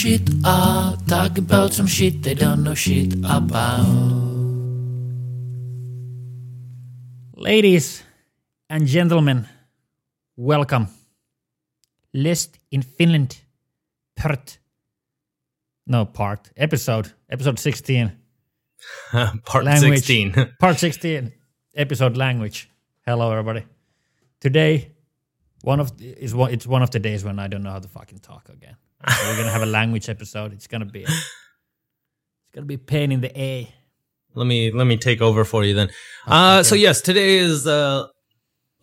shit are talk about some shit they don't know shit about. Ladies and gentlemen, welcome. Lost in Finland, part. No, part. Episode. Episode 16. Part Language. 16. Part 16. Episode language. Hello, everybody. Today, one of the, is one. It's one of the days when I don't know how to fucking talk again. We're gonna have a language episode. It's gonna be. It's gonna be pain in the a. let me let me take over for you then. Uh so yes, today is uh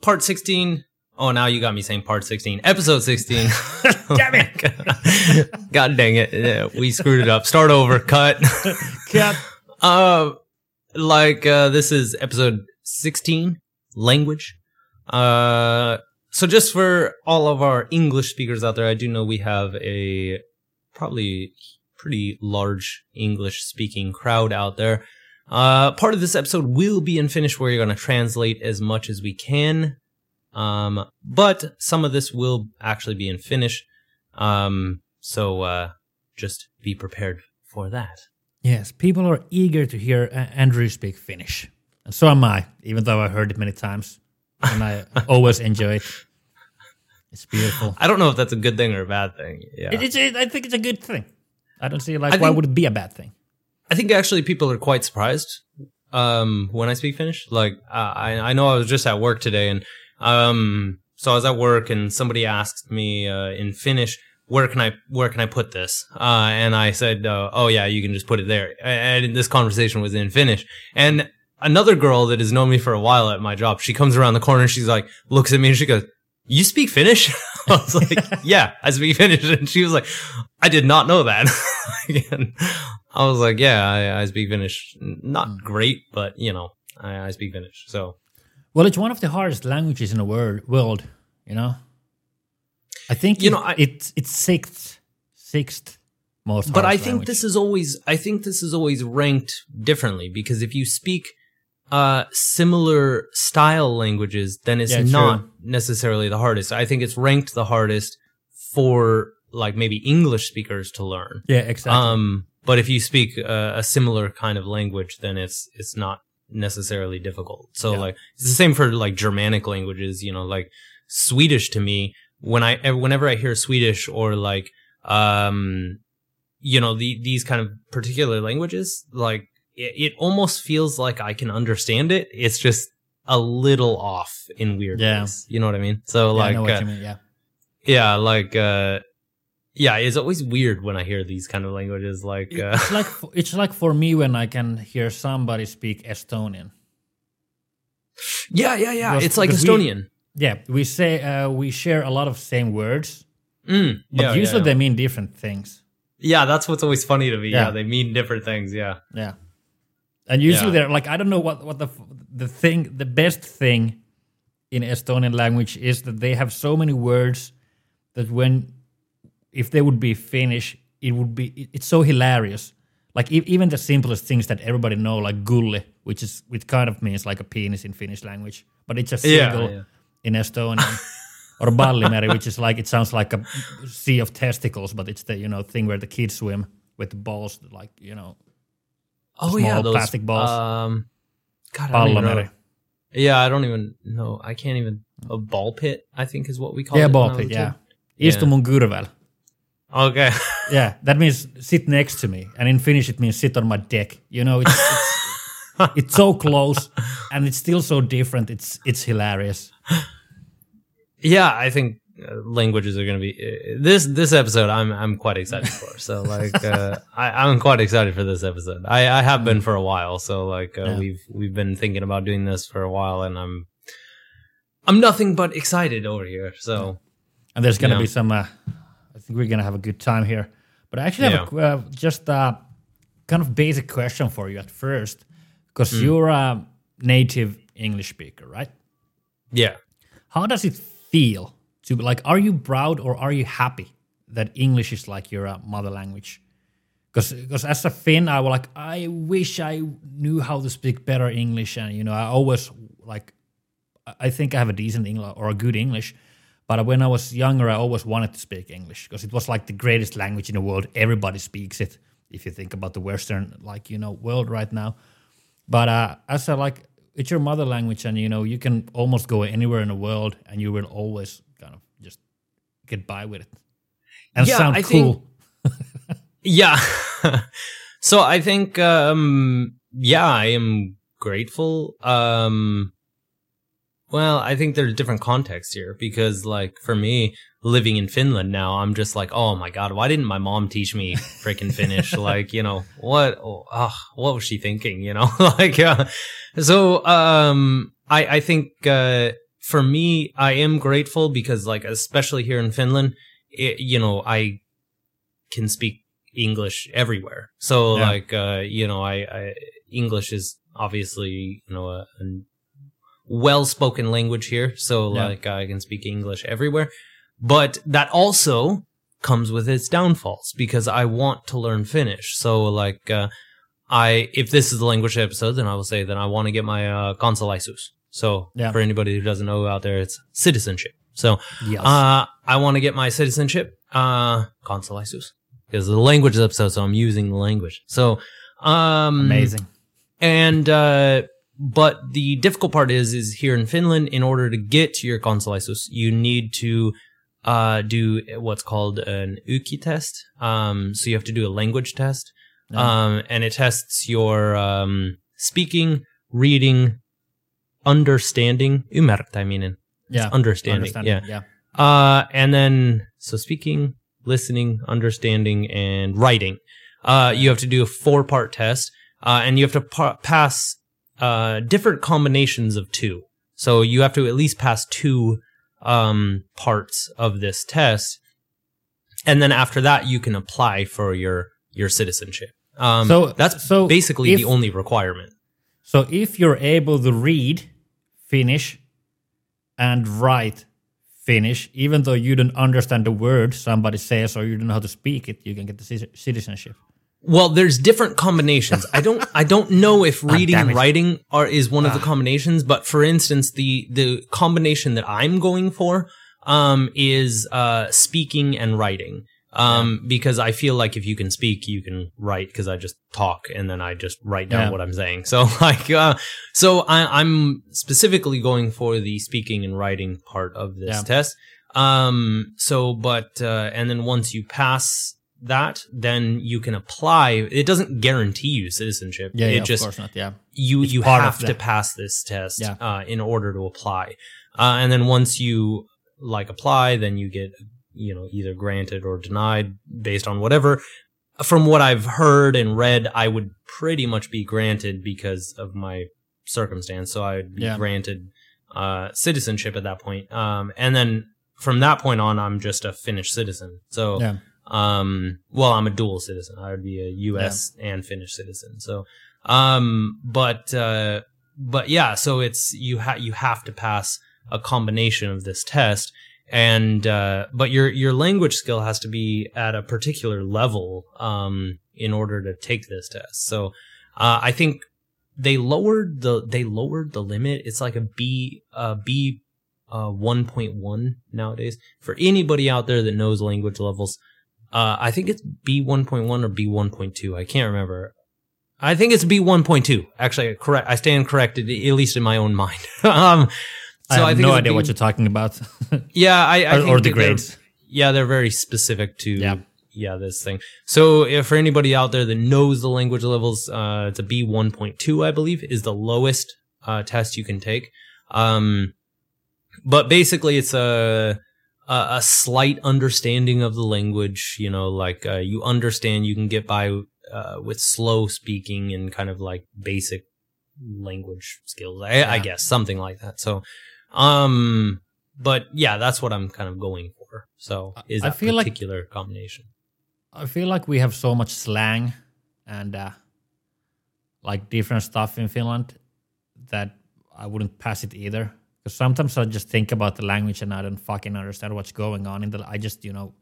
part 16. Oh, now you got me saying part 16. Episode 16. Damn it! God dang it. Yeah, we screwed it up. Start over. Cut. Cut. Uh, like uh, this is episode 16, language. Uh, so just for all of our English speakers out there, I do know we have a probably pretty large English speaking crowd out there. Uh, part of this episode will be in Finnish, where you're going to translate as much as we can. Um, but some of this will actually be in Finnish. Um, so uh, just be prepared for that. Yes, people are eager to hear uh, Andrew speak Finnish. And so am I, even though I heard it many times. And I always enjoy it. It's beautiful. I don't know if that's a good thing or a bad thing. Yeah. It, it's, it, I think it's a good thing. I don't see like I why think- would it be a bad thing? I think actually people are quite surprised um, when I speak Finnish. Like uh, I, I know I was just at work today, and um, so I was at work, and somebody asked me uh, in Finnish, "Where can I where can I put this?" Uh, and I said, uh, "Oh yeah, you can just put it there." And this conversation was in Finnish, and another girl that has known me for a while at my job, she comes around the corner, she's like, looks at me, and she goes. You speak Finnish? I was like, yeah, I speak Finnish. And she was like, I did not know that. I was like, yeah, I, I speak Finnish. Not hmm. great, but you know, I, I speak Finnish. So Well, it's one of the hardest languages in the world, world you know? I think You it- know, I- it's it's sixth sixth most but I think language. this is always I think this is always ranked differently because if you speak uh similar style languages then it's Yeah, true. not necessarily the hardest. I think it's ranked the hardest for like maybe English speakers to learn. Yeah, exactly. Um but if you speak uh, a similar kind of language then it's it's not necessarily difficult. So Yeah. like it's the same for like Germanic languages, you know, like Swedish to me when I whenever I hear Swedish or like um you know the, these kind of particular languages like it, it almost feels like i can understand it it's just a little off in weird Yeah. ways you know what i mean so Yeah, like uh, mean, yeah. yeah like uh yeah it's always weird when i hear these kind of languages like uh It's like it's like for me when I can hear somebody speak Estonian. yeah yeah yeah Because- it's like because we- estonian Yeah, we say uh, we share a lot of same words, mm, but yeah, usually yeah, yeah. they mean different things. yeah that's what's always funny to me. Yeah. they mean different things yeah Yeah, and usually Yeah. they're like I don't know what what the the thing the best thing in Estonian language is that they have so many words that when if they would be Finnish, it would be it- it's so hilarious. Like e- even the simplest things that everybody know, like gulle, which is which kind of means like a penis in Finnish language, but it's a Yeah, yeah. in Estonian. or ballimeri, which is like it sounds like a sea of testicles, but it's the you know thing where the kids swim with the balls, like you know oh Small yeah those plastic balls. um god I don't even know. Yeah, I don't even know. I can't even. A ball pit, I think, is what we call it. Yeah, it. ball when I was pit. Yeah, kid. istu mun kyrväl. Okay. Yeah, that means sit next to me, and in Finnish it means sit on my dick. You know, it's it's, it's so close, and it's still so different. It's it's hilarious. yeah, I think languages are going to be uh, this this episode. I'm I'm quite excited for. So like, uh, I, I'm quite excited for this episode. I, I have been for a while. So like, uh, Yeah. we've we've been thinking about doing this for a while, and I'm I'm nothing but excited over here. So And there's gonna Yeah. be some. Uh, I think we're gonna have a good time here. But I actually have a, uh, just a kind of basic question for you at first, because Mm. you're a native English speaker, right? yeah. How does it feel to like? Are you proud or are you happy that English is like your uh, mother language? Because as a Finn, I was like, I wish I knew how to speak better English, and you know, I always like, I- think I have a decent English or a good English, But when I was younger, I always wanted to speak English because it was like the greatest language in the world. Everybody speaks it. If you think about the Western, like you know, world right now. But uh, as I like, it's your mother language, and you know, you can almost go anywhere in the world, and you will always get by with it and Yeah, sound I cool. think- Yeah. so I think um yeah, I am grateful. Um well, I think there's different contexts here because like for me living in Finland now, I'm just like, "Oh my god, why didn't my mom teach me freaking Finnish?" like, you know, what oh, what was she thinking, you know? like uh, so um I I think uh for me I am grateful because like especially here in Finland, it, you know, I can speak English everywhere. So Yeah. like uh you know, I, I English is obviously, you know, a, a well-spoken language here. So Yeah. like I can speak English everywhere. But that also comes with its downfalls because I want to learn Finnish. So like uh I if this is the language episode, then I will say that I want to get my uh kansalaisuus. So Yeah. for anybody who doesn't know out there, it's citizenship. So Yes. uh, I want to get my citizenship, uh, kansalaisuus, because the language is episode, so I'm using the language. So, um, Amazing. And, uh, but the difficult part is, is here in Finland, in order to get to your kansalaisuus, you need to, uh, do what's called an YKI test. Um, so you have to do a language test. Um, and it tests your, um, speaking, reading, understanding, ymmärtäminen, Yeah. understanding. Yeah. Yeah. Uh, and then so speaking, listening, understanding, and writing. Uh, you have to do a four part test, uh, and you have to pa- pass uh different combinations of two. So you have to at least pass two um parts of this test, and then after that you can apply for your your citizenship. Um, So- that's so basically if- the only requirement. So if you're able to read Finnish and write Finnish, even though you don't understand the word somebody says or you don't know how to speak it, you can get the citizenship. Well, there's different combinations. I don't I don't know if reading and writing are is one of the combinations, but for instance, the the combination that I'm going for um is uh speaking and writing. Um because I feel like if you can speak, you can write because I just talk and then I just write down Yeah. what I'm saying. So like uh so I I'm specifically going for the speaking and writing part of this Yeah. test. Um so but uh and then once you pass that, then you can apply. It doesn't guarantee you citizenship. Yeah, it yeah, just of course not. Yeah. you It's you have to pass this test Yeah. uh, in order to apply. Uh, and then once you like apply, then you get you know either granted or denied based on whatever. From what I've heard and read, I would pretty much be granted because of my circumstance. So I would be Yeah. granted uh, citizenship at that point. Um, and then from that point on, I'm just a Finnish citizen. So Yeah. um, well, I'm a dual citizen. I would be a U.S. and Finnish citizen. So, um, but uh, but yeah, so it's you have you have to pass a combination of this test, and uh, but your your language skill has to be at a particular level um, in order to take this test. So, uh, I think they lowered the they lowered the limit. It's like a B uh, B uh, 1.1 nowadays. For anybody out there that knows language levels, uh, I think it's B1.1 or B1.2. I can't remember. I think it's B1.2. Actually, correct. I stand corrected, at least in my own mind. um, I have think no idea B- what you're talking about. Yeah, I, I or, think or the grades. yeah, they're very specific to Yeah. yeah this thing. So if for anybody out there that knows the language levels, uh, it's a B one point two, I believe, is the lowest uh, test you can take. Um, but basically, it's a a, a slight understanding of the language. You know, like uh, you understand, you can get by uh, with slow speaking and kind of like basic language skills. I, I guess something like that. So, um, but yeah, that's what I'm kind of going for. So is I that feel like- particular combination? I feel like we have so much slang and uh, like different stuff in Finland that I wouldn't pass it either. Because sometimes I just think about the language and I don't fucking understand what's going on. In the, I just you know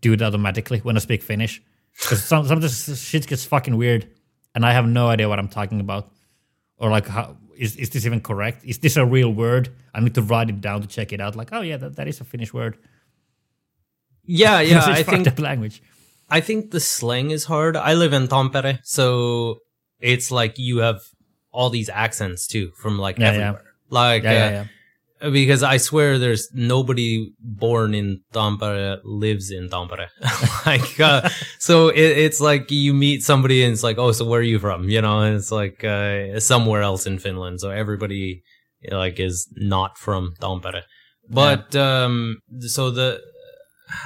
do it automatically when I speak Finnish. Because some, sometimes shit gets fucking weird, and I have no idea what I'm talking about, or like how is, is this even correct? Is this a real word? I need to write it down to check it out. Like, oh yeah, that, that is a Finnish word. Yeah, yeah. I think language. I think the slang is hard. I live in Tampere, so it's like you have all these accents too from like Yeah, yeah. everywhere. Like Yeah, uh, yeah, yeah. Because I swear there's nobody born in Tampere lives in Tampere. like uh, so it, it's like you meet somebody and it's like, "Oh, so where are you from?" you know, and it's like uh, somewhere else in Finland. So everybody like is not from Tampere. But um so the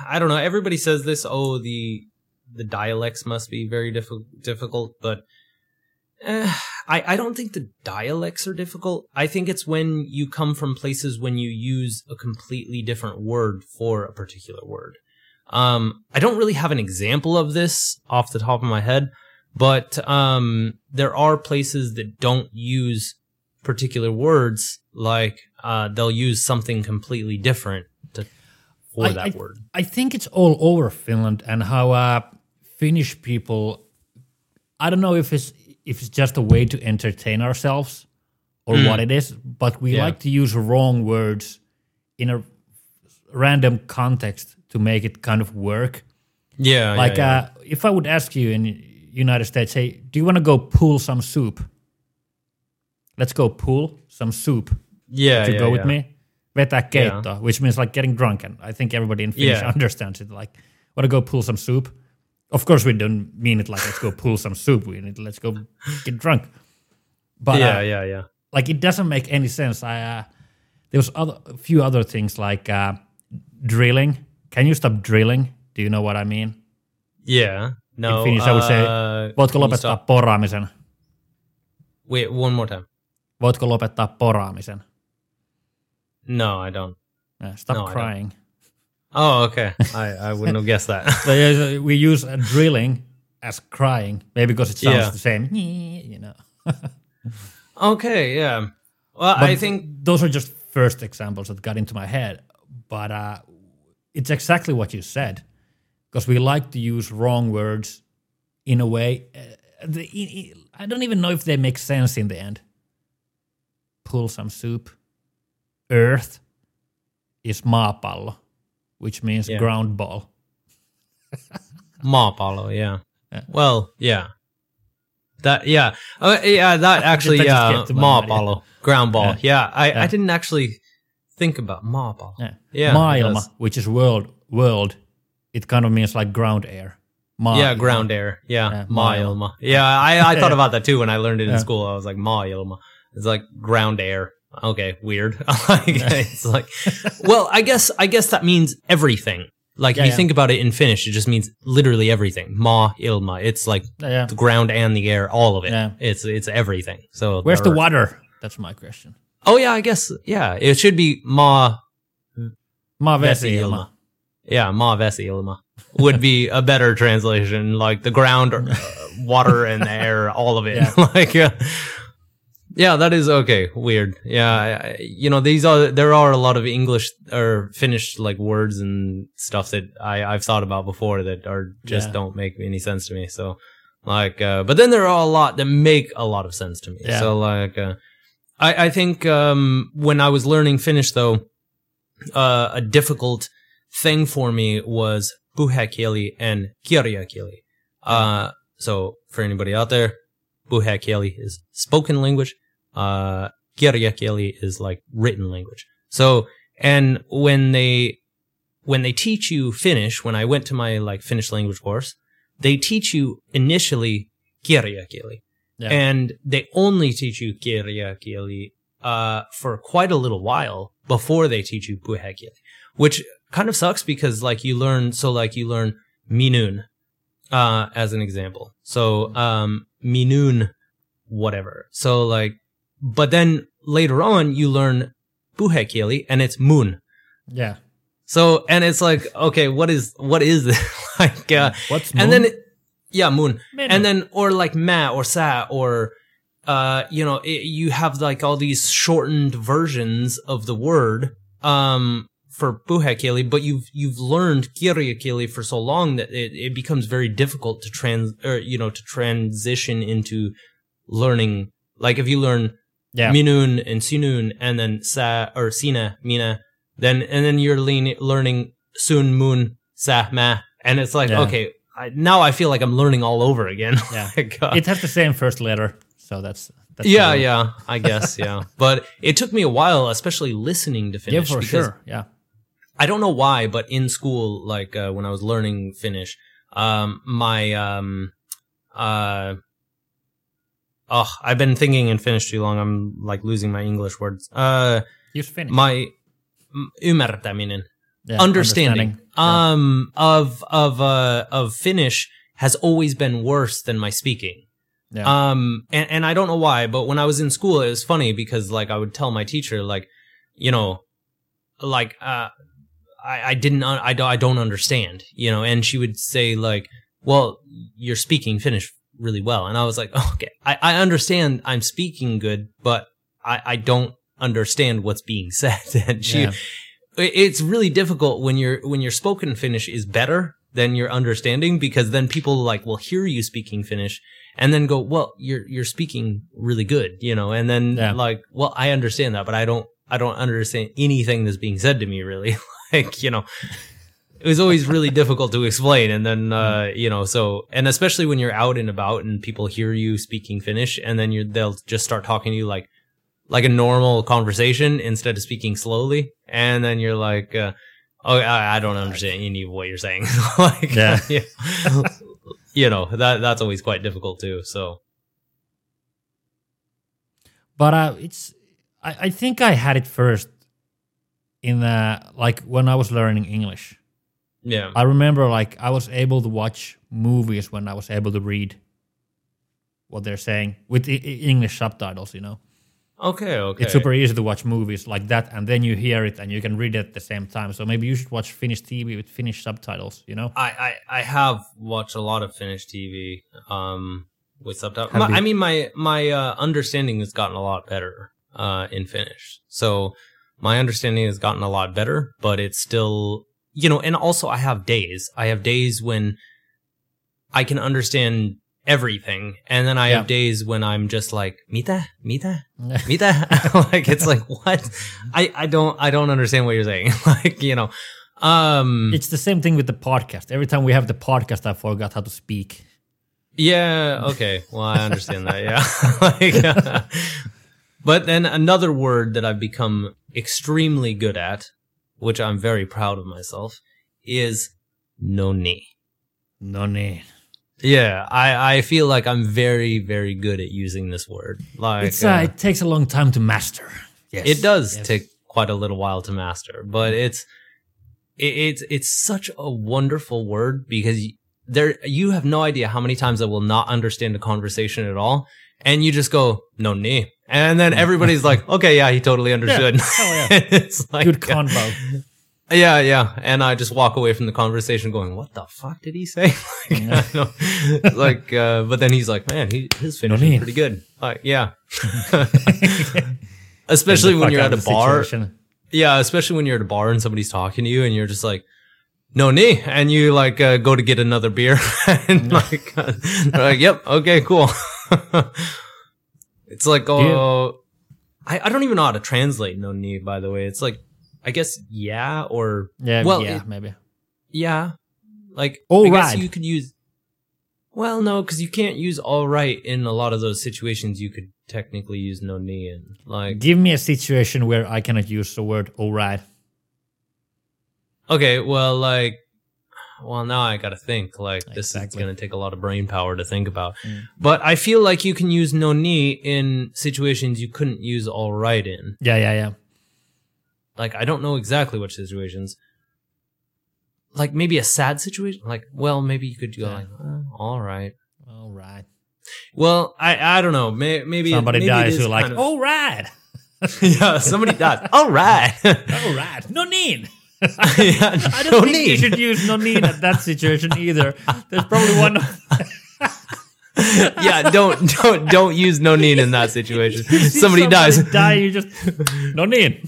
I don't know, everybody says this, "Oh, the the dialects must be very diffi- difficult, but eh, I, I don't think the dialects are difficult. I think it's when you come from places when you use a completely different word for a particular word. Um, I don't really have an example of this off the top of my head, but um, there are places that don't use particular words, like uh, they'll use something completely different to, for I- that I- word. I think it's all over Finland and how uh, Finnish people. I don't know if it's if it's just a way to entertain ourselves or what it is, but we. Yeah. like to use wrong words in a random context to make it kind of work. Yeah, like yeah. Uh, if I would ask you in United States, hey, do you want to go pull some soup? Let's go pull some soup. yeah, to go with me. Vetää keittoa, which means like getting drunk. And I think everybody in Finnish understands it. Like, want to go pull some soup? Of course, we don't mean it like let's go pull some soup. We need let's go get drunk. But yeah, uh, yeah, yeah. like it doesn't make any sense. I uh, there was other, a few other things like uh, drilling. Can you stop drilling? Do you know what I mean? Yeah. No. In Finnish I would say, uh, Voitko lopettaa stop- poraamisen? Wait, one more time. Voitko lopettaa poraamisen? No, I don't. Yeah, stop No, I don't. Oh, okay. I, I wouldn't have guessed that. So yeah, we use uh, drilling as crying, maybe because it sounds Yeah. the same. You know. okay, yeah. Well, But I think those are just first examples that got into my head. But uh, it's exactly what you said, because we like to use wrong words in a way. Uh, the, I don't even know if they make sense in the end. Pull some soup. Earth is maapallo, which means Yeah. ground ball. maapallo, yeah. Yeah. Well, yeah. That yeah. Uh, yeah, that actually yeah, came to maapallo, ground ball. Yeah. Yeah, I, Yeah. I didn't actually think about maapallo. Yeah. Yeah, Maailma, which is world, world, it kind of means like ground air. Maa- Yeah, ground air. Yeah, Yeah, maailma. Yeah, I, I thought about that too when I learned it in Yeah. school. I was like, maailma. It's like ground air. Okay, weird. Like, it's like, well, I guess I guess that means everything. Like Yeah, if you yeah. think about it in Finnish, it just means literally everything. Ma ilma. It's like Yeah, the ground and the air, all of it. It's it's everything. So Where's the water? That's my question. Oh yeah, I guess yeah. It should be ma Maa vesi ilma. Yeah, ma vesi ilma would be a better translation. Like the ground, uh, water, and the air, all of it. Yeah. like, uh, yeah, that is okay. Weird. Yeah, I, you know, these are there are a lot of English or Finnish like words and stuff that I I've thought about before that are just Yeah. don't make any sense to me. So, like, uh, but then there are a lot that make a lot of sense to me. Yeah. So, like, uh, I I think um, when I was learning Finnish though, uh, a difficult thing for me was puhekieli and kirjakieli. Uh, so for anybody out there, puhekieli is spoken language. Uh, is like written language. So, and when they, when they teach you Finnish, when I went to my like Finnish language course, they teach you initially kirjakieli. Yeah. And they only teach you kirjakieli uh, for quite a little while before they teach you puhekieli, which kind of sucks because like you learn, so like you learn minun uh, as an example. So um, minun, whatever. So like, but then later on you learn puhekieli and it's moon. Yeah. So and it's like, okay, what is what is this? like, uh, What's and moon? then yeah, moon, and then or like ma or sa or uh, you know, it, you have like all these shortened versions of the word um for puhekieli, but you've you've learned kirjakieli for so long that it, it becomes very difficult to trans or you know to transition into learning. Like if you learn Yeah. minun and sinun, and then sa or sina, mina. Then and then you're lean, learning sun, mun, sa, ma, and it's like Yeah. okay, I, now I feel like I'm learning all over again. Yeah. Uh, It has the same first letter, so that's, that's yeah, yeah, I guess, yeah. But it took me a while, especially listening to Finnish. yeah, for sure. Yeah, I don't know why, but in school, like uh, when I was learning Finnish, um, my um, uh, oh, I've been thinking in Finnish too long. I'm like losing my English words. Uh, use Finnish. my ymmärtäminen, Yeah, understanding, Yeah. um, of of uh of Finnish has always been worse than my speaking. Yeah. Um, and, and I don't know why, but when I was in school, it was funny because like I would tell my teacher, like, you know, like, uh, I, I didn't I don't I don't understand, you know, and she would say like, well, you're speaking Finnish really well. And I was like, okay, I, I understand I'm speaking good, but I, I don't understand what's being said. And she, Yeah. it- it's really difficult when your when your spoken Finnish is better than your understanding because then people like will hear you speaking Finnish and then go, well, you're you're speaking really good, you know, and then Yeah. like, well, I understand that, but I don't I don't understand anything that's being said to me really, like you know. It was always really difficult to explain, and then uh, you know, so and especially when you're out and about and people hear you speaking Finnish, and then you they'll just start talking to you like like a normal conversation instead of speaking slowly. And then you're like, uh, oh, I, I don't understand any of what you're saying. like, Yeah. you know, that, that's always quite difficult too. So, but uh, it's I, I think I had it first in uh, like when I was learning English. Yeah. I remember like I was able to watch movies when I was able to read what they're saying with I- English subtitles. You know, Okay. Okay. it's super easy to watch movies like that, and then you hear it and you can read it at the same time. So maybe you should watch Finnish TV with Finnish subtitles. You know, I, I, I have watched a lot of Finnish TV, um, with subtitles. Have My- you? I mean, my, my, uh, understanding has gotten a lot better, uh, in Finnish. So my understanding has gotten a lot better, but it's still, you know, and also I have days. I have days when I can understand everything. And then I Yeah. have days when I'm just like, Mitä, Mitä, Mitä. like, it's like, what? I, I don't, I don't understand what you're saying. like, you know, um, it's the same thing with the podcast. Every time we have the podcast, I forgot how to speak. Yeah. Okay. Well, I understand that. Yeah. like, uh, but then another word that I've become extremely good at, which I'm very proud of myself, is noni. No need. Yeah, I, I feel like I'm very, very good at using this word. Like It's uh, uh, it takes a long time to master. Yes, it does yes. take quite a little while to master, but it's it, it's it's such a wonderful word because there you have no idea how many times I will not understand a conversation at all, and you just go noni, and then everybody's like, okay, yeah, he totally understood. Hell yeah. it's like Good convo. yeah, yeah, and I just walk away from the conversation going, "What the fuck did he say?" like, know, like uh, but then he's like, "Man, he, his finish need. is pretty good." Like, yeah, especially when you're at a bar. situation. Yeah, especially when you're at a bar and somebody's talking to you and you're just like, "Noni," and you like uh, go to get another beer, and like, uh, like, "Yep, okay, cool." it's like, oh, I, I don't even know how to translate "noni." By the way, it's like, I guess, yeah, or Yeah, Well, yeah, it- maybe. yeah, like All I guess right. you could use. Well, no, because you can't use "all right" in a lot of those situations. You could technically use "noni" in like. Give me a situation where I cannot use the word "all right." Okay, well, like, well, now I got to think. Like, this Exactly. is going to take a lot of brain power to think about. Mm. But I feel like you can use "noni" in situations you couldn't use "all right" in. Yeah, yeah, yeah. Like, I don't know exactly which situations. Like maybe a sad situation. Like, well, maybe you could go Yeah. like, "Uh, "all right." All right. Well, I I don't know. May, maybe Somebody maybe dies, who like, "All right, yeah, somebody dies. All right. all right." Noni. Yeah, I don't think you should use noni at that situation either. There's probably one. yeah, don't don't don't use noni in that situation. Somebody dies. Die. You just noni.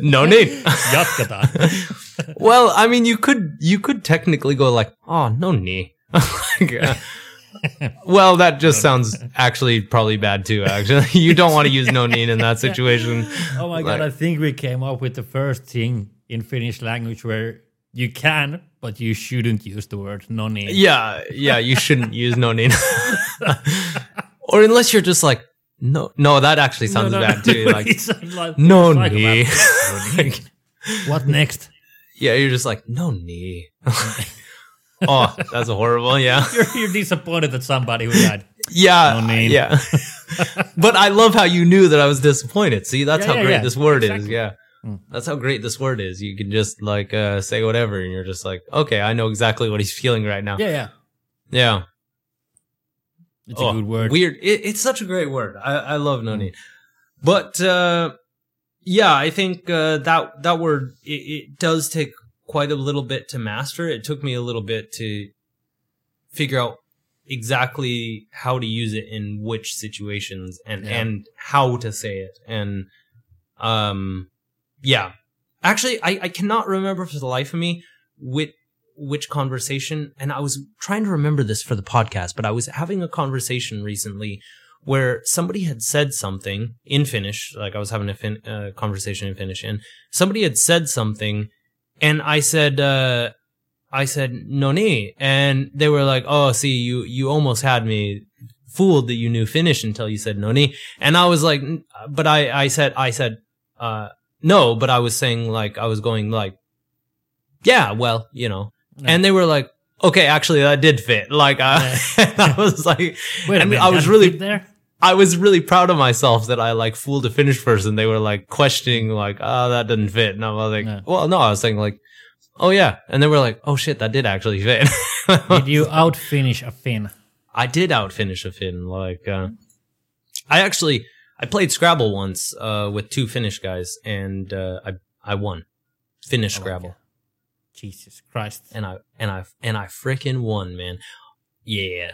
no need. Well, I mean, you could you could technically go like, oh, noni. uh, Well, that just sounds actually probably bad too. Actually, you don't want to use noni in that situation. Oh my god, Like- I think we came up with the first thing in Finnish language where you can, but you shouldn't use the word noni. Yeah, yeah, you shouldn't use noni. or unless you're just like no, no, that actually sounds bad too. Like like- no like what next? yeah, you're just like noni. oh, that's horrible. Yeah. You're, you're disappointed that somebody who died. Yeah, No name. yeah. but I love how you knew that I was disappointed. See, that's Yeah, how yeah, great yeah. this word is. Yeah, Mm. that's how great this word is. You can just like uh, say whatever, and you're just like, okay, I know exactly what he's feeling right now. Yeah, yeah. Yeah, It's Oh, a good word. Weird. It, it's such a great word. I, I love noni. But uh, yeah, I think uh, that that word it, it does take quite a little bit to master. It took me a little bit to figure out exactly how to use it in which situations and Yeah. and how to say it and um yeah. Actually I, I cannot remember for the life of me which which conversation and i was trying to remember this for the podcast but i was having a conversation recently where somebody had said something in finnish like i was having a fin- uh, conversation in finnish and somebody had said something and i said uh i said noni and they were like oh see you you almost had me fooled that you knew finnish until you said noni and i was like but i i said i said uh no but i was saying like i was going like yeah well you know Yeah. and they were like okay actually that did fit like uh, i was like Wait a and minute, i was really there. I was really proud of myself that I like fooled a Finnish person. They were like questioning, like, "Oh, that didn't fit," and I was like, Yeah. "Well, no." I was saying like, "Oh yeah," and they were like, "Oh shit, that did actually fit." Did you out finish a Finn? I did out finish a Finn. Like, uh, I actually I played Scrabble once uh, with two Finnish guys, and uh, I I won Finnish Scrabble, Jesus Christ. and I and I and I frickin' won, man. Yeah,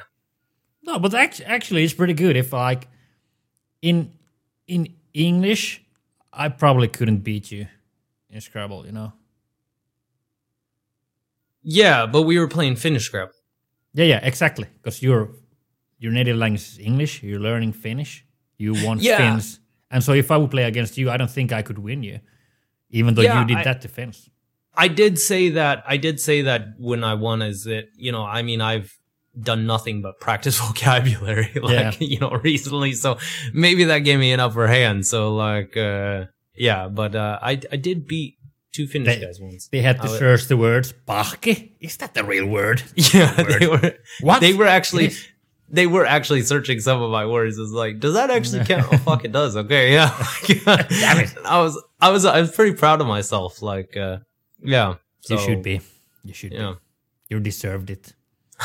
No, but act- actually, it's pretty good. If like in in English, I probably couldn't beat you in Scrabble. You know. yeah, but we were playing Finnish Scrabble. Yeah, yeah, exactly. Because your your native language is English. You're learning Finnish. You want Yeah. Finns, and so if I would play against you, I don't think I could win you, even though Yeah, you did I- that defense. I did say that. I did say that when I won, is that you know, I mean, I've done nothing but practice vocabulary, like Yeah. you know, recently. So maybe that gave me an upper hand. So like, uh yeah, but uh I I did beat two Finnish They- guys once. They had to I search the words. Pahke? Is that the real word? Yeah, they were. What? They were actually. They were actually searching some of my words. It's like, does that actually count? oh, fuck, it does. Okay, yeah. Damn it. I was, I was, I was pretty proud of myself. Like, uh yeah. So, you should be. You should Yeah. be. You deserved it.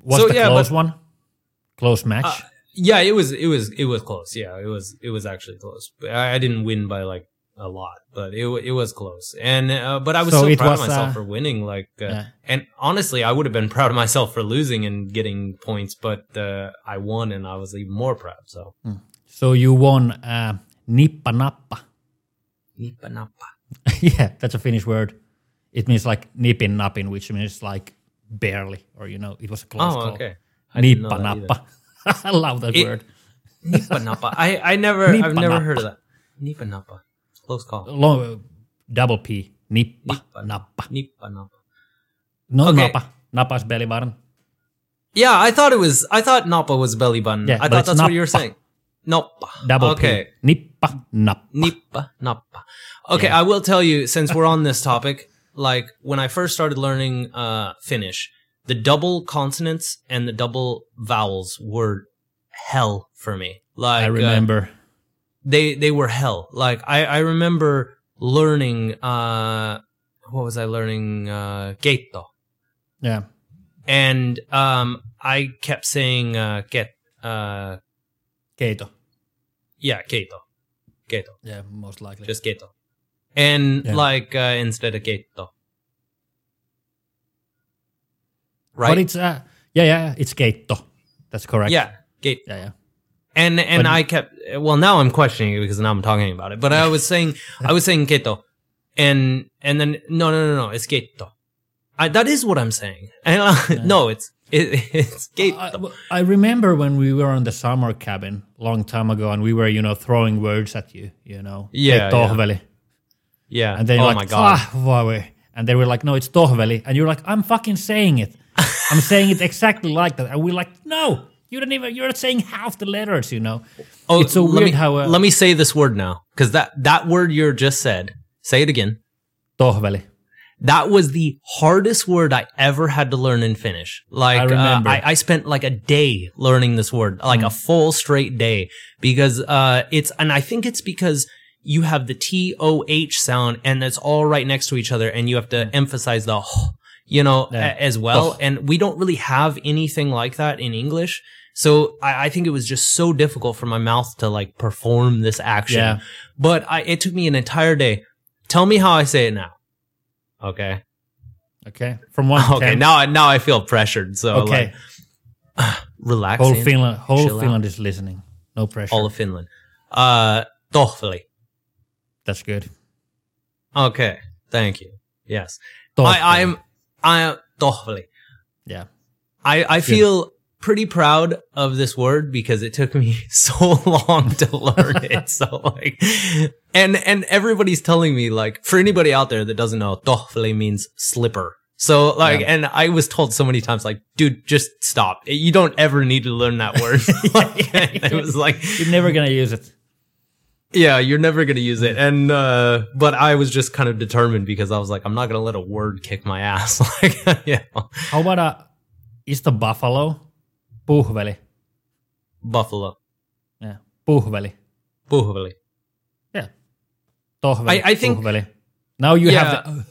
Was So, the yeah, close but- one? Close match? Uh, Yeah, it was it was it was close. Yeah, it was it was actually close. But I, I didn't win by like a lot, but it it was close. And uh, but I was So it proud was, of myself uh, for winning. Like, uh, Yeah. and honestly, I would have been proud of myself for losing and getting points, but uh, I won, and I was even more proud. So, so you won uh, nippa nappa. Nippa nappa. yeah, that's a Finnish word. It means like nippin nappin, which means like barely, or you know, it was a close Oh, call. okay. I Nippa nappa. I love that It- word. Nippa nappa. I I never I've never heard of that. Nippa nappa. Close call. Long, double P. Nippa, Nippa. nappa. Nippa nappa. No Okay. nappa. Nappa is belly button. Yeah, I thought it was. I thought nappa was belly button. Yeah, I thought that's what you were saying. Nappa. Double okay. P. Nippa, nappa. Nippa, nappa. Okay, I will tell you, since we're on this topic, like when I first started learning uh, Finnish, the double consonants and the double vowels were hell for me. Like I uh, remember. They they were hell. Like I I remember learning uh what was I learning uh yeah. and um I kept saying uh get uh Keito. yeah keito keito Yeah, most likely. just keto and Yeah. like uh, instead of keto right But it's uh, yeah, yeah, it's keitto. That's correct. yeah gate yeah, yeah. And and But- I kept well now I'm questioning it because now I'm talking about it but I was saying I was saying keto and and then no no no no it's keto I, that is what I'm saying and uh, no it's It, it's gate. I, I remember when we were on the summer cabin long time ago, and we were, you know, throwing words at you, you know, Yeah, Like tohveli. yeah. and then oh you're my like, god. "Ah, Huawei." and they were like, no, it's tohveli, and you're like, I'm fucking saying it, I'm saying it exactly like that, and we're like, no, you don't even, you're saying half the letters, you know. Oh, it's so let weird me, how uh, let me say this word now, because that that word you just said. Say it again. tohveli. That was the hardest word I ever had to learn in Finnish. Like I uh. I, I spent like a day learning this word, like Mm. a full straight day, because uh, it's and I think it's because you have the T O H sound and it's all right next to each other, and you have to emphasize the h, you know. Yeah. a- as well. Oh. And we don't really have anything like that in English. So I, I think it was just so difficult for my mouth to like perform this action. Yeah. But I, it took me an entire day. Tell me how I say it now. Okay. Okay, from one Okay. ten. Now, I- now I feel pressured. So okay, like, relax. whole Finland, whole chill out. Finland is listening. No pressure. All of Finland. Uh, tohveli. That's good. Okay. Thank you. Yes. Tohveli. I, I'm, I am yeah. I, I feel pretty proud of this word because it took me so long to learn it. So like, and, and everybody's telling me like, for anybody out there that doesn't know, tohveli means slipper. So like, Yeah. and I was told so many times like, dude, just stop. You don't ever need to learn that word. Like, it was like, You're never gonna use it. Yeah, you're never going to use it. And, uh, but I was just kind of determined because I was like, I'm not going to let a word kick my ass. like, yeah, How about a? Is the buffalo? Puhveli. buffalo, Yeah. Puhveli. tohveli. Yeah. Tohveli. I- I think- Puhveli. Now you Yeah. have the.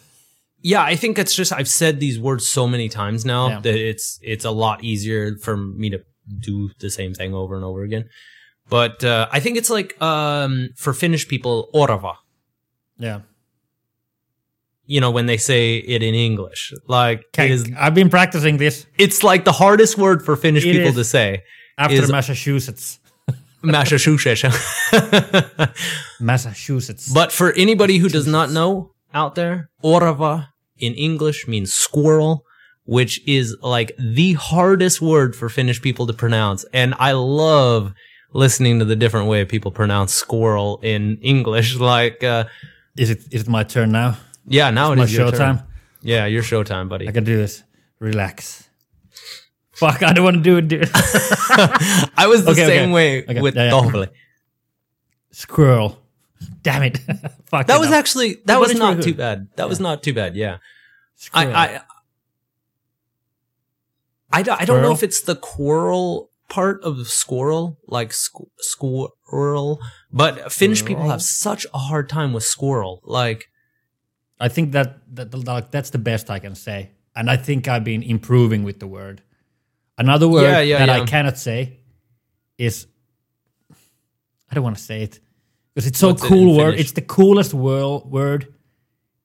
Yeah, I think it's just I've said these words so many times now Yeah. that it's it's a lot easier for me to do the same thing over and over again. But uh, I think it's like um, for Finnish people, orava. Yeah. You know when they say it in English, like is, I've been practicing this it's like the hardest word for Finnish It people to say. after Is- Massachusetts. Massachusetts. Massachusetts. but for anybody who does not know out there, orava in English means squirrel, which is like the hardest word for Finnish people to pronounce. And I love listening to the different way people pronounce squirrel in English. Like, uh, is it is it my turn now? yeah, now it My is your showtime. turn. Yeah, your showtime, buddy. I can do this. Relax. Fuck! I don't want to do it, dude. I was the Okay, same okay. way Okay, with yeah, yeah. Squirrel. Damn it! Fuck. That was up. actually that was not too bad. That was not too bad. Yeah. Squirrel. I, I, I, don't- I don't know if it's the quarrel part of squirrel, like squ- squirrel, but Finnish people have such a hard time with squirrel. Like, I think that, that like that's the best I can say, and I think I've been improving with the word. Another word Yeah, yeah, that I cannot say is I don't want to say it because it's so What's cool in word. Finnish? It's the coolest word word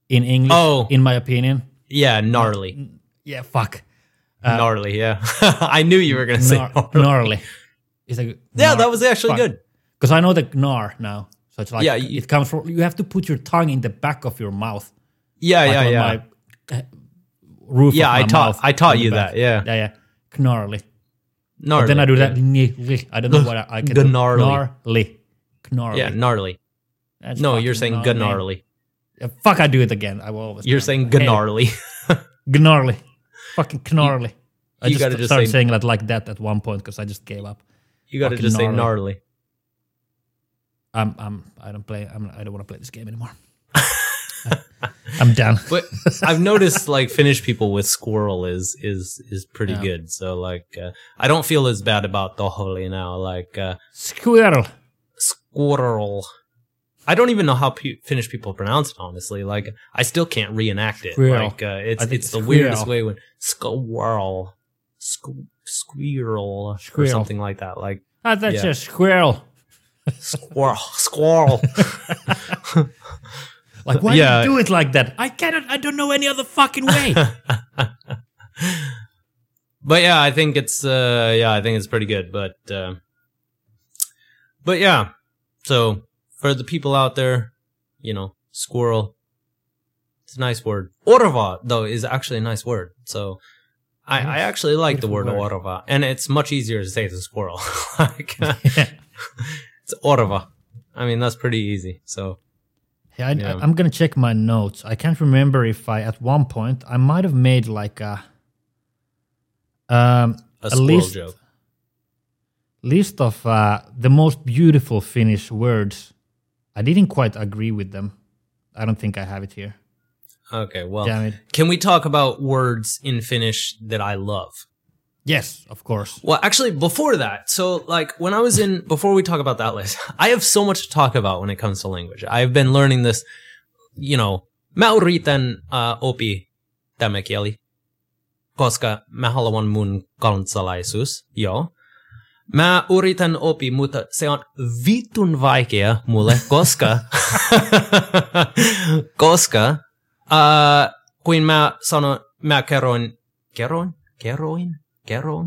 in English, Oh. in my opinion. yeah, gnarly, Yeah, fuck. Gnarly. Yeah, I knew you were gonna say Gnar- gnarly. gnarly. It's like Yeah, that was actually good. because I know the gnar now. So it's like Yeah, you- it comes from. You have to put your tongue in the back of your mouth. Yeah, like yeah, on yeah. my uh, roof. Yeah, I taught- I taught you that, yeah. yeah, yeah. Gnarly. gnarly. But then I do that. Gnarly. I don't know what I, I can. do. Gnarly. Gnarly. Gnarly. Yeah, gnarly. That's No, you're saying gnarly. gnarly. Yeah, fuck, I do it again. I will always. You're saying gnarly. Gnarly. Fucking gnarly. I you just gotta just started say- saying that like that at one point because I just gave up. You got to Fucking just say gnarly. gnarly. I'm. I'm. I don't play. I'm. I don't want to play this game anymore. I'm done. But I've noticed like Finnish people with squirrel is is is pretty Yeah. good. So like uh, I don't feel as bad about tohveli now. Like uh, Squirrel. squirrel. I don't even know how pe- Finnish people pronounce it. Honestly, like I still can't reenact it. Squirrel. Like uh, it's I think it's the weirdest way when squirrel, squ- squirrel, or something like that. Like Ah, that's Yeah. a squirrel. squirrel, squirrel. Like, why Yeah. do you do it like that? I cannot. I don't know any other fucking way. but yeah, I think it's uh yeah, I think it's pretty good. But uh, but yeah, so for the people out there, you know, squirrel, it's a nice word. Orava though is actually a nice word. So I, I actually like the word word. orava, and it's much easier to say than squirrel. like, it's orava. I mean, that's pretty easy. So Yeah, I, Yeah. I'm gonna check my notes. I can't remember if I at one point I might have made like a um a a, list joke. list of uh, the most beautiful Finnish words. I didn't quite agree with them. I don't think I have it here. Okay, well, Damn it. can we talk about words in Finnish that I love? Yes, of course. Well, actually, before that, so like when I was in, before we talk about that list, I have so much to talk about when it comes to language. I've been learning this, you know, mä yritän uh, opi tämä kieli, koska mä haluan mun kansalaisuus, joo. Mä yritän opi, mutta se on vitun vaikea mulle, koska, koska, uh, kun mä sanon, mä kerroin, kerroin, kerroin, kerroin,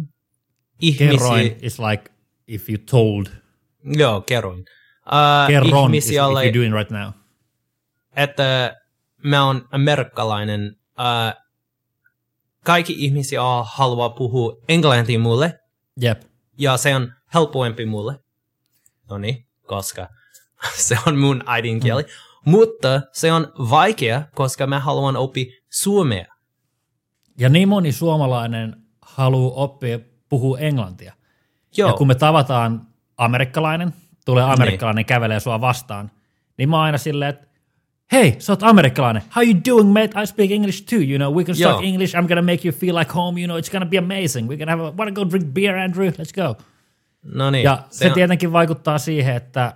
ihmisiä, Kerroin is like if you told. joo, kerroin, uh, Kerron is if you're doing right now. että mä oon amerikkalainen, uh, kaikki ihmisiä haluaa puhua englantia mulle, Yep. Ja se on helpoempi mulle. No niin, koska se on mun äidinkieli. Mm. Mutta se on vaikea, koska mä haluan oppia suomea. Ja niin moni suomalainen haluaa oppia puhua englantia. Joo, Ja kun me tavataan amerikkalainen, tulee amerikkalainen niin. kävelee sua vastaan, niin mä oon aina silleen, että hei, sä oot amerikkalainen. How you doing, mate? I speak English too, you know. We can talk English. I'm gonna make you feel like home, you know. It's gonna be amazing. We can have a, wanna go drink beer, Andrew? Let's go. no niin. Ja se, se on- tietenkin vaikuttaa siihen, että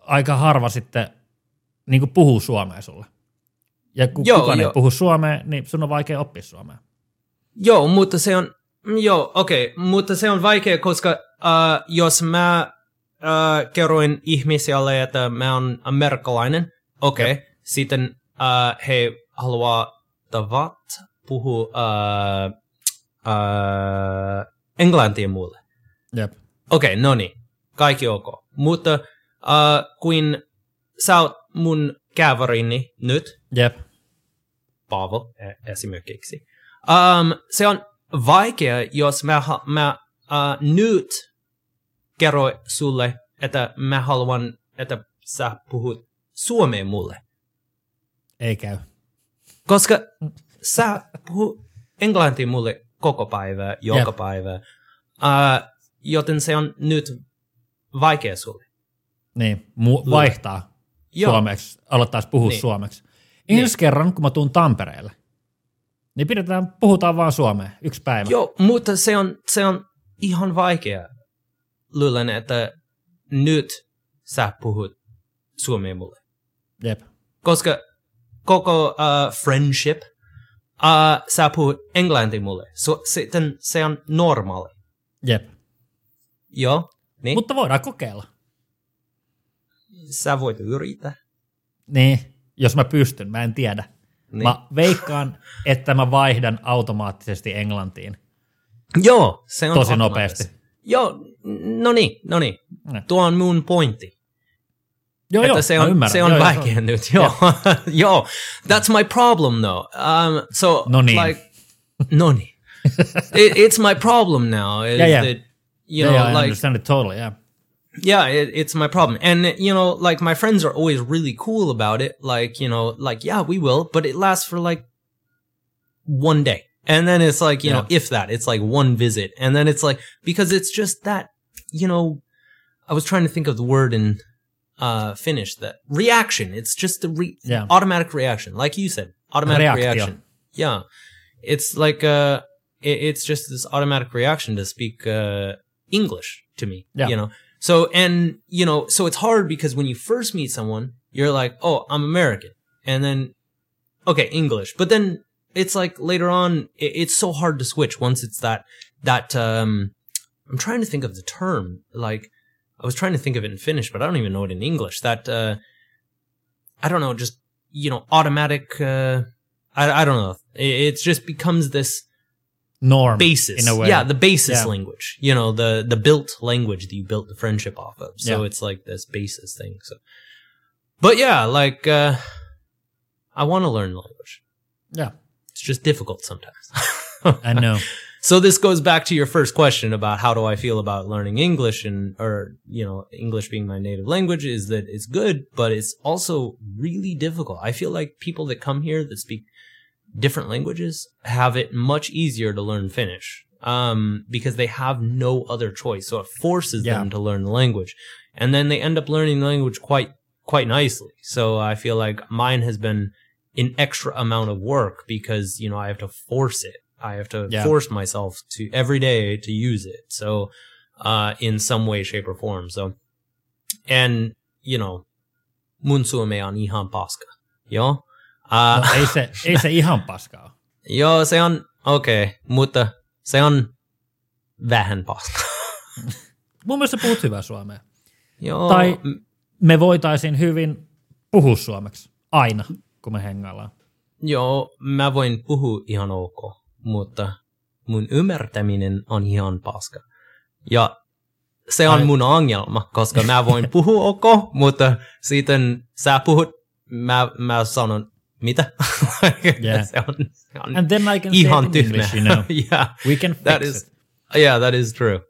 aika harva sitten niin kuin puhuu suomea sulle. Ja kun Joo, kukaan joo. ei puhu suomea, niin sun on vaikea oppia suomea. Joo, mutta se on, joo, okei, okay, mutta se on vaikea, koska uh, jos mä uh, kerroin ihmisille, että mä oon amerikkalainen, okei, okay, sitten uh, he haluaa tavat puhua uh, uh, englantia mulle. Jep. Okei, okay, no niin, kaikki ok. Mutta uh, kun sä oot mun käverini nyt, Jep. Paavo e- esimerkiksi. Um, se on vaikea, jos mä, mä uh, nyt kerroin sulle, että mä haluan, että sä puhut suomea mulle. Ei käy. Koska sä puhut englantia mulle koko päivä, joka Jep. päivä. Uh, joten se on nyt vaikea sulle. Niin, mu- vaihtaa Joo. suomeksi, aloittaisi puhua Niin. niin. suomeksi. Ensi kerran, kun mä tuun Tampereelle, niin pidetään, puhutaan vaan suomea, yksi päivä. Joo, mutta se on, se on ihan vaikea. Luulen, että nyt sä puhut suomea mulle. Jep. Koska koko uh, friendship, uh, sä puhut englanti mulle. So, sitten se on normaali. Jep. Joo, niin Mutta voidaan kokeilla. sä voit yrittää. Niin, jos mä pystyn, mä en tiedä. Niin. Niin. Mä veikkaan, että mä vaihdan automaattisesti englantiin. Joo, se on Tosi nopeasti. Joo, no niin, no niin. Ne. Tuo on mun pointti. Että joo, se mä on, se on vaikea nyt. Joo, joo. That's my problem though. Um, so No niin. like, no niin. it, it's my problem now. Is Yeah, yeah. That, you yeah, know, yeah, I like, understand it totally, yeah. yeah, it, it's my problem. And you know, like my friends are always really cool about it. Like, you know, like yeah, we will, but it lasts for like one day. And then it's like, you know, if that, it's like one visit. And then it's like because it's just that, you know, I was trying to think of the word in uh Finnish that reaction. It's just a re- Yeah. automatic reaction. Like you said, automatic reaction. Yeah. It's like uh it, it's just this automatic reaction to speak uh English to me. Yeah. You know. So and you know, so it's hard because when you first meet someone, you're like, "Oh, I'm American." And then okay, English. But then it's like later on it, it's so hard to switch once it's that that um I'm trying to think of the term. Like I was trying to think of it in Finnish, but I don't even know it in English. That uh I don't know, just you know, automatic uh I I don't know. It, it just becomes this Norm, basis. in a way. Yeah, the basis Yeah. language. You know, the the built language that you built the friendship off of. So Yeah. it's like this basis thing. So But yeah, like uh I want to learn language. yeah. It's just difficult sometimes. I know. So this goes back to your first question about how do I feel about learning English and or you know English being my native language is that it's good but it's also really difficult. I feel like people that come here that speak different languages have it much easier to learn Finnish um because they have no other choice. So it forces Yeah. them to learn the language. And then they end up learning the language quite quite nicely. So I feel like mine has been an extra amount of work because you know I have to force it. I have to Yeah. force myself to every day to use it. So uh in some way, shape, or form. So and you know, mun suome on ihan paska. Joo. Uh, No, ei, se, ei se ihan paskaa. joo, se on okei, okay, mutta se on vähän paska. Mun mielestä puhut hyvää suomea. joo. Tai me voitaisiin hyvin puhua suomeksi aina, kun me hengaillaan. Joo, mä voin puhua ihan ok, mutta mun ymmärtäminen on ihan paska. Ja se on Ai. mun ongelma, koska mä voin puhua ok, mutta sitten sä puhut, mä, mä sanon, mitä? Yeah. se on, se on And then I can say ihan in tyhmä. English, you know. yeah, We can fix that is, it. yeah, that is true.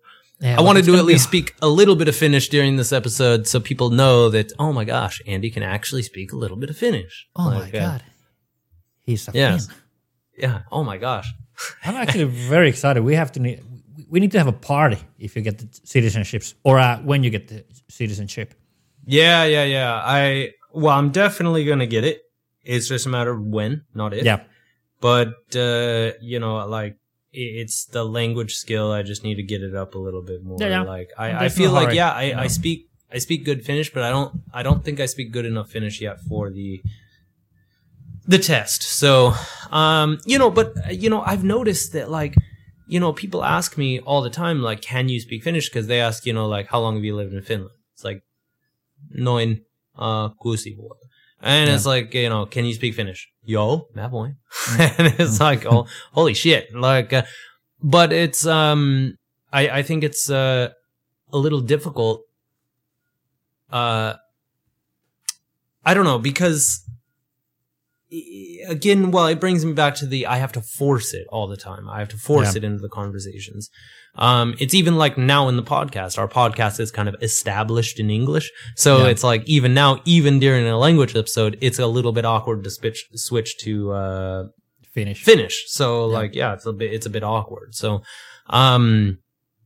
Yeah, I it's to gonna at be- least speak a little bit of Finnish during this episode so people know that, oh my gosh, Andy can actually speak a little bit of Finnish. Oh Like, my uh, god. He's a Yes. Finn. yeah, oh my gosh. I'm actually very excited. We have to need, we need to have a party if you get the citizenships or uh, when you get the citizenship. Yeah, yeah, yeah. I well, I'm definitely gonna get it. It's just a matter of when, not if. Yeah. But uh, you know, like it's the language skill. I just need to get it up a little bit more. Yeah, yeah. Like I, I feel like yeah, I, know. I speak I speak good Finnish, but I don't I don't think I speak good enough Finnish yet for the the test. So, um, you know, but uh, you know, I've noticed that like, you know, people ask me all the time, like, can you speak Finnish? Because they ask, you know, like, how long have you lived in Finland? It's like, noin uh, kuusi vuotta. And it's like, you know, can you speak Finnish? Yo, mä voin. and it's like, oh, holy shit. Like, uh, but it's, um, I, I think it's, uh, a little difficult. Uh, I don't know, because again, well, it brings me back to the I have to force it all the time. I have to force Yeah. it into the conversations. Um, it's even like now in the podcast, our podcast is kind of established in English. So Yeah. it's like even now, even during a language episode, it's a little bit awkward to switch, switch to, uh, Finish. Finnish. So like, yeah, it's a bit, it's a bit awkward. So, um,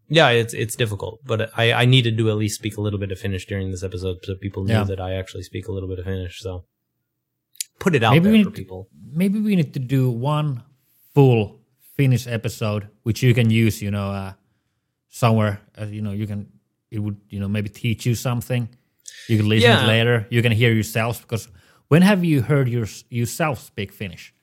yeah, it's, it's difficult, but I, I needed to at least speak a little bit of Finnish during this episode so people knew Yeah. that I actually speak a little bit of Finnish. So put it out Maybe there we for need- people. Maybe we need to do one full Finnish episode, which you can use, you know, uh, somewhere. Uh, you know, you can, it would, you know, maybe teach you something. You can listen Yeah. it later. You can hear yourself because when have you heard your, yourself speak Finnish?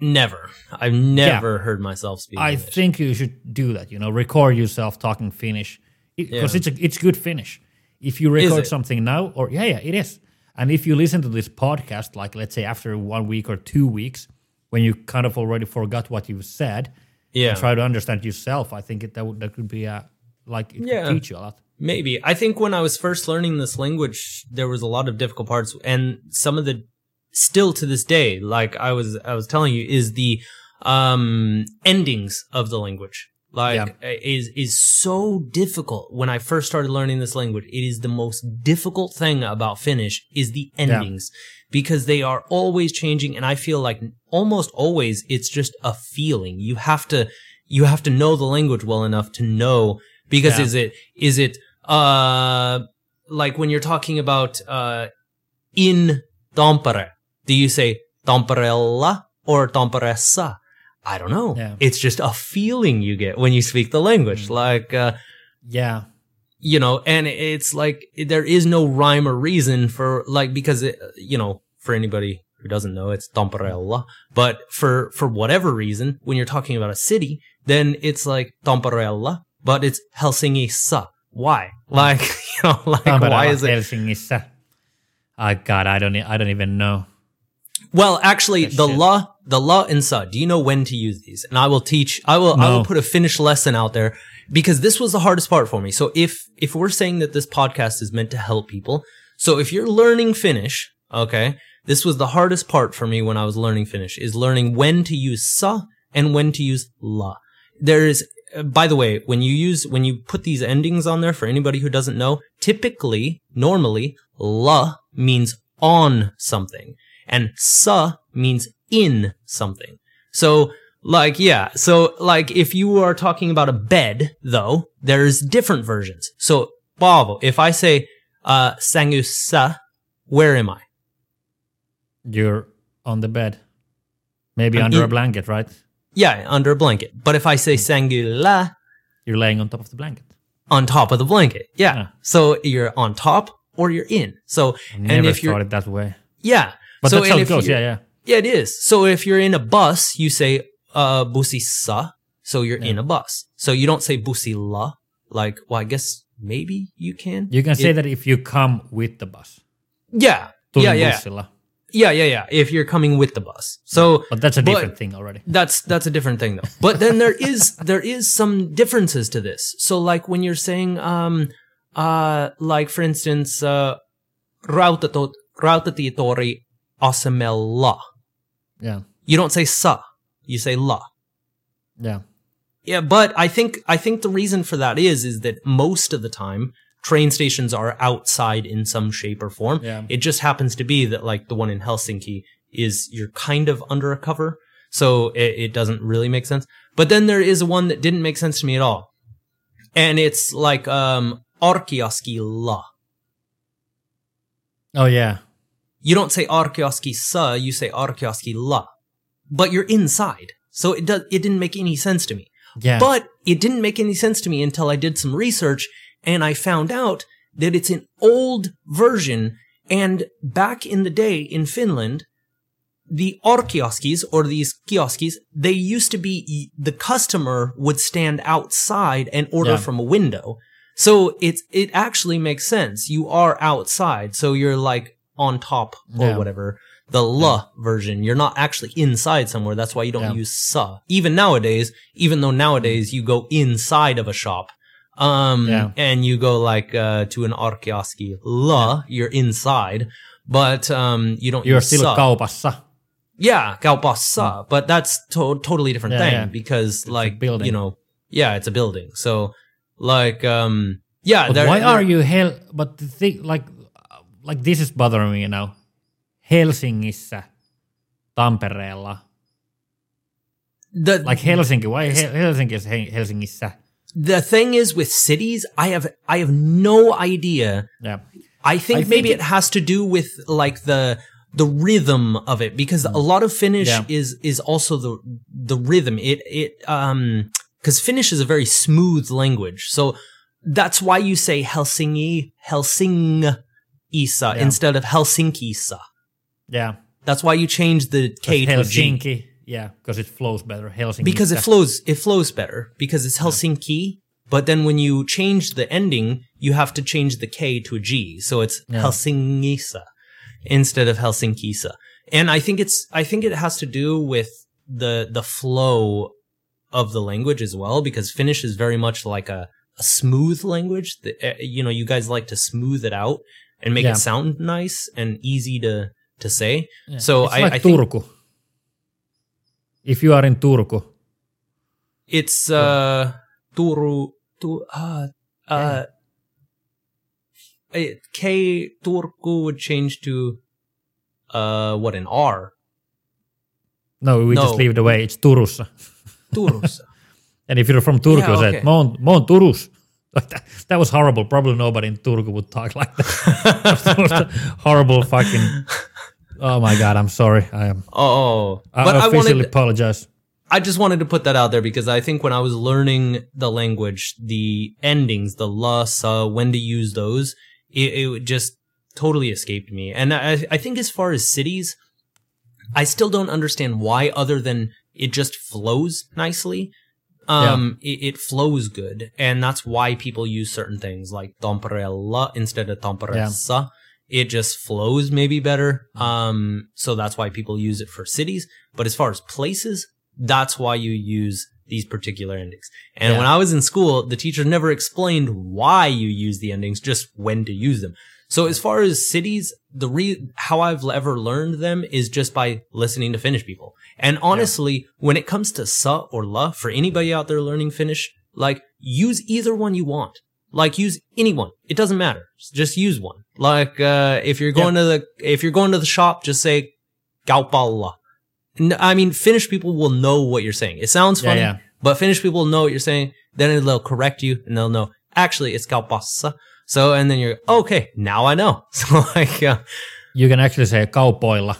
Never. I've never heard myself speak. I English. think you should do that. You know, record yourself talking Finnish because Yeah. it's a, it's good Finnish. If you record something now, or yeah, yeah, it is. And if you listen to this podcast, like let's say after one week or two weeks, when you kind of already forgot what you said, yeah. try to understand yourself, I think it, that would that could be a like it Yeah. could teach you a lot. Maybe. I think when I was first learning this language, there was a lot of difficult parts and some of the still to this day, like I was I was telling you, is the um endings of the language. Like is is so difficult when I first started learning this language. It is the most difficult thing about Finnish is the endings because they are always changing and I feel like almost always it's just a feeling. You have to you have to know the language well enough to know because Yeah. is it is it uh like when you're talking about uh in Tampere do you say Tampereella or Tamperessa I don't know. Yeah. it's just a feeling you get when you speak the language. Like uh Yeah, you know and it's like there is no rhyme or reason for like because it, you know for anybody who doesn't know it's Tampereella but for for whatever reason when you're talking about a city then it's like Tampereella but it's Helsingissa why? Like you know like why is it Helsingissä? Oh God, I don't I don't even know. Well actually the shit. la the la and sa do you know when to use these and I will teach I will I will put a Finnish lesson out there because this was the hardest part for me so if if we're saying that this podcast is meant to help people so if you're learning Finnish okay this was the hardest part for me when I was learning Finnish is learning when to use sa and when to use la. There's, uh, by the way, when you use, when you put these endings on there for anybody who doesn't know, typically, normally, la means on something and sa means in something. So, like, yeah. So, like, if you are talking about a bed, though, there's different versions. So, Paavo, if I say, uh, sangussa, where am I? You're on the bed. Maybe I'm under a blanket, right? Yeah, under a blanket. But if I say sangula, You're laying on top of the blanket. on top of the blanket. Yeah. Yeah. So you're on top or you're in. So, I never and if thought you're, it that way. yeah. But so, that's how it goes. Yeah, yeah. Yeah, it is. So if you're in a bus, you say, uh, busisa. So you're in a bus. So you don't say busila. Like, well, I guess maybe you can. You can say It- that if you come with the bus. Yeah. Yeah, yeah. bussilla. Yeah, yeah, yeah. If you're coming with the bus. So But that's a different thing already. that's that's a different thing though. But then there is there is some differences to this. So like when you're saying um uh like for instance uh rautato rautatitori asemella. Yeah. You don't say sa. You say la. Yeah. Yeah, but I think I think the reason for that is is that most of the time train stations are outside in some shape or form. Yeah. It just happens to be that like the one in Helsinki is you're kind of under a cover, so it, it doesn't really make sense. But then there is one that didn't make sense to me at all, and it's like um R-kioski la. Oh yeah. You don't say R-kioski sa, you say R-kioski la, but you're inside, so it does it didn't make any sense to me. Yeah. But it didn't make any sense to me until I did some research and I found out that it's an old version. And back in the day in Finland, the R-kioskis or these kioskis, they used to be the customer would stand outside and order Yeah. from a window. So it's, it actually makes sense. You are outside. So you're like on top or Yeah. whatever. The la version, you're not actually inside somewhere. That's why you don't Yeah. use sa. Even nowadays, even though nowadays you go inside of a shop, um, Yeah. and you go like, uh, to an R-kioski la, you're inside, but, um, you don't You're use still sa. kaupassa. Yeah, kaupassa, but that's to- totally different. Yeah, thing yeah. because a like, building. you know, yeah, it's a building. So like, um, yeah, there- why are you hell? But the thing, like, like this is bothering me you now. Helsingissä, Tampereella, the, like Helsinki. Why Hel- Helsinki is He- Helsingissä? the thing is with cities, I have, I have no idea Yeah. I think I think maybe it- it has to do with like the the rhythm of it because a lot of Finnish Yeah. is is also the the rhythm. It it um because Finnish is a very smooth language, so that's why you say Helsinki Helsing Isa Yeah. instead of Helsinki Isa. Yeah. That's why you change the K to a G Helsinki. Yeah, because it flows better. Helsinki. because it flows it flows better because it's Helsinki. But then when you change the ending, you have to change the K to a G, so it's Yeah. Helsingisa instead of Helsinkisa. And I think it's I think it has to do with the the flow of the language as well, because Finnish is very much like a, a smooth language. Uh, you know, you guys like to smooth it out and make Yeah. it sound nice and easy to to say. Yeah. So it's I, like I think Turku. If you are in Turku, It's uh Turu tu uh uh it, K Turku would change to uh what an R no, we No. just leave it away. It's Turussa. Turussa. And if you're from Turku, Yeah, you say. Mon, Mon Turus. Like that, that was horrible. Probably nobody in Turku would talk like that. That was a horrible fucking. Oh my god, I'm sorry. I am. oh, oh. I but I officially wanted apologize. I just wanted to put that out there because I think when I was learning the language, the endings, the la, sa, when to use those, it, it just totally escaped me. And I, I think as far as cities, I still don't understand why other than it just flows nicely. Um, it, it flows good. And that's why people use certain things like Tamperella instead of Tamperessa. It just flows maybe better. Um, so that's why people use it for cities. But as far as places, that's why you use these particular endings. And Yeah. when I was in school, the teacher never explained why you use the endings, just when to use them. So as far as cities, the re how I've ever learned them is just by listening to Finnish people. And honestly, when it comes to sa or la, for anybody out there learning Finnish, like use either one you want. Like use anyone. It doesn't matter. Just use one. Like uh if you're going to the if you're going to the shop, just say kaupalla. I mean, Finnish people will know what you're saying. It sounds Yeah, funny, yeah. but Finnish people know what you're saying. Then they'll correct you and they'll know, actually, it's kaupassa. So, and then you're, okay, now I know. So like, uh, You can actually say kaupoilla.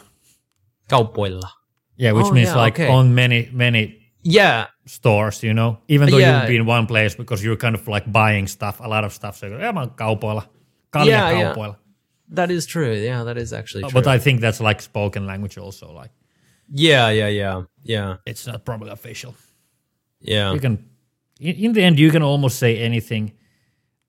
kaupoilla. Yeah, which Oh, means yeah, like okay. on many many Yeah. stores, you know, even though Yeah. you'll be in one place because you're kind of like buying stuff, a lot of stuff. So yeah, mä oon kaupoilla, kalja Yeah, yeah. That is true. Yeah, that is actually true. But I think that's like spoken language also. Like yeah, yeah, yeah, yeah, it's not probably official. yeah. You can, in, in the end, you can almost say anything,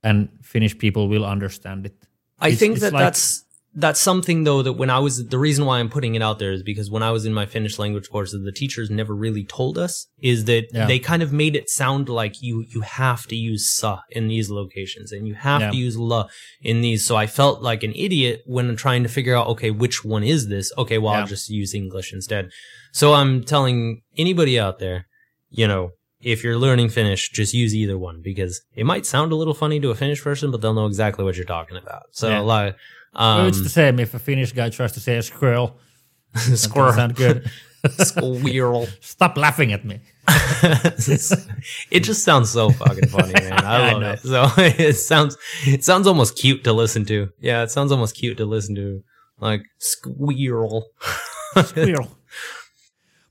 and Finnish people will understand it. I It's- think it's that like- that's that's something though that when I was the reason why I'm putting it out there is because when I was in my Finnish language courses, the teachers never really told us is that Yeah. they kind of made it sound like you you have to use sa in these locations and you have Yeah. to use la in these. So I felt like an idiot when trying to figure out okay which one is this. Okay, well Yeah. I'll just use English instead. So I'm telling anybody out there, you know. If you're learning Finnish, just use either one because it might sound a little funny to a Finnish person, but they'll know exactly what you're talking about. So, Yeah. um, it's the same if a Finnish guy tries to say a squirrel. Squirrel, sound good. squirrel. Stop laughing at me. it just sounds so fucking funny, man. I I love know. it. So it sounds, it sounds almost cute to listen to. Yeah, it sounds almost cute to listen to, like squirrel. Squirrel.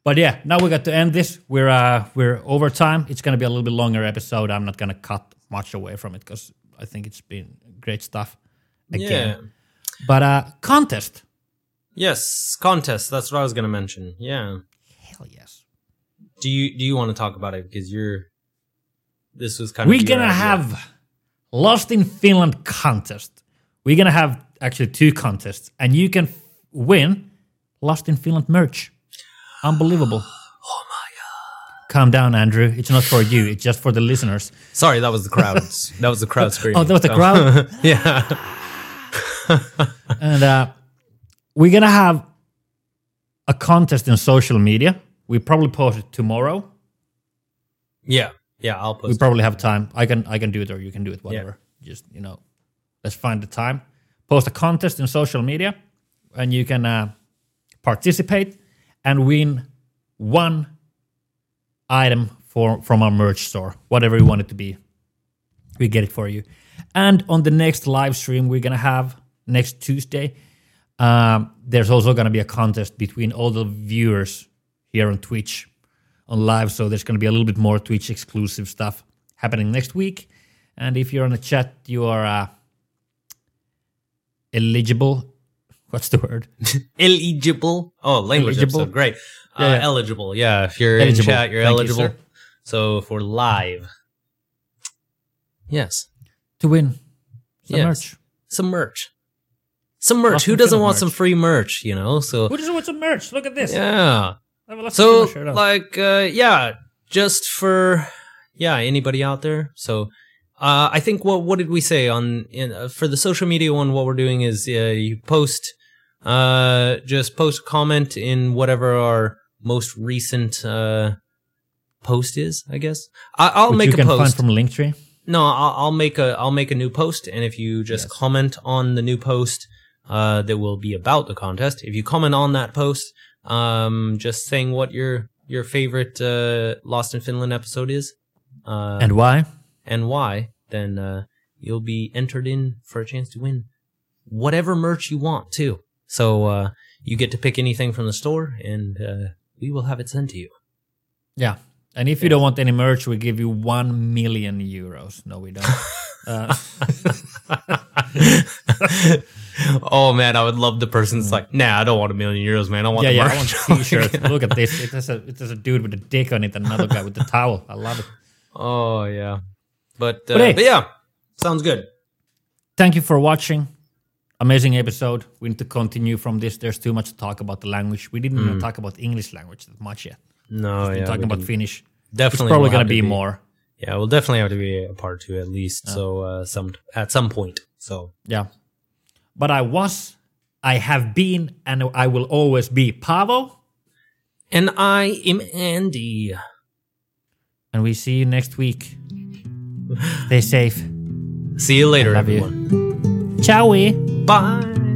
But yeah, now we got to end this. We're uh we're over time. It's gonna be a little bit longer episode. I'm not gonna cut much away from it because I think it's been great stuff. Again. Yeah. But uh contest. Yes, contest. That's what I was gonna mention. Yeah. Hell yes. Do you do you want to talk about it because you're? This was kind of We're gonna idea. have Lost in Finland contest. We're gonna have actually two contests, and you can f- win Lost in Finland merch. Unbelievable. Oh my god. Calm down, Andrew. It's not for you, it's just for the listeners. Sorry, that was the crowd. that was the crowd screaming. Oh, that was the crowd? yeah. and uh, we're gonna have a contest in social media. We probably post it tomorrow. Yeah. Yeah. I'll post. We probably have time. I can I can do it or you can do it, whatever. Just you know, let's find the time. Post a contest in social media, and you can uh, participate and win one item for from our merch store, whatever you want it to be. We get it for you. And on the next live stream we're gonna have next Tuesday, um, there's also gonna be a contest between all the viewers here on Twitch on live. So there's gonna be a little bit more Twitch exclusive stuff happening next week. And if you're on the chat, you are uh, eligible. What's the word? eligible. Oh, language Eligible. episode. Great. Uh, yeah. Eligible. Yeah. If you're Eligible. in chat, you're Thank you, eligible. sir. so for live. Yes. To win some Yes. merch. Some merch. Some merch. Lost Who doesn't want merch. some free merch, you know? So Who doesn't want some merch? Look at this. yeah. I have a Lost in So Finland like uh yeah, just for yeah, anybody out there. So uh I think what what did we say on in uh, for the social media one what we're doing is uh, you post uh just post a comment in whatever our most recent uh post is, I guess. I I'll Which make you a can post. from Linktree. No, I'll, I'll make a I'll make a new post, and if you just Yes. comment on the new post, uh, that will be about the contest. If you comment on that post, um, just saying what your your favorite uh, Lost in Finland episode is, uh, And why? and why, then uh, you'll be entered in for a chance to win whatever merch you want too. So uh, you get to pick anything from the store, and uh, we will have it sent to you. Yeah. And if you don't want any merch, we give you one million euros. No, we don't. uh, oh man, I would love the person that's like, nah, I don't want a million euros, man. I want yeah, the yeah. merch. I want t-shirts. Look at this. It has a it has a dude with a dick on it, and another guy with the towel. I love it. oh yeah, but uh, But hey. but yeah, sounds good. Thank you for watching. Amazing episode. We need to continue from this. There's too much to talk about the language. We didn't even talk about English language that much yet. No, We're Oh, yeah, talking about Finnish. definitely It's probably going to be, to more. Yeah, we'll definitely have to be a part two at least. So uh, some at some point. So Yeah. But I was, I have been, and I will always be Paavo. And I am Andy. And we see you next week. Stay safe. See you later, love you. 加维，拜。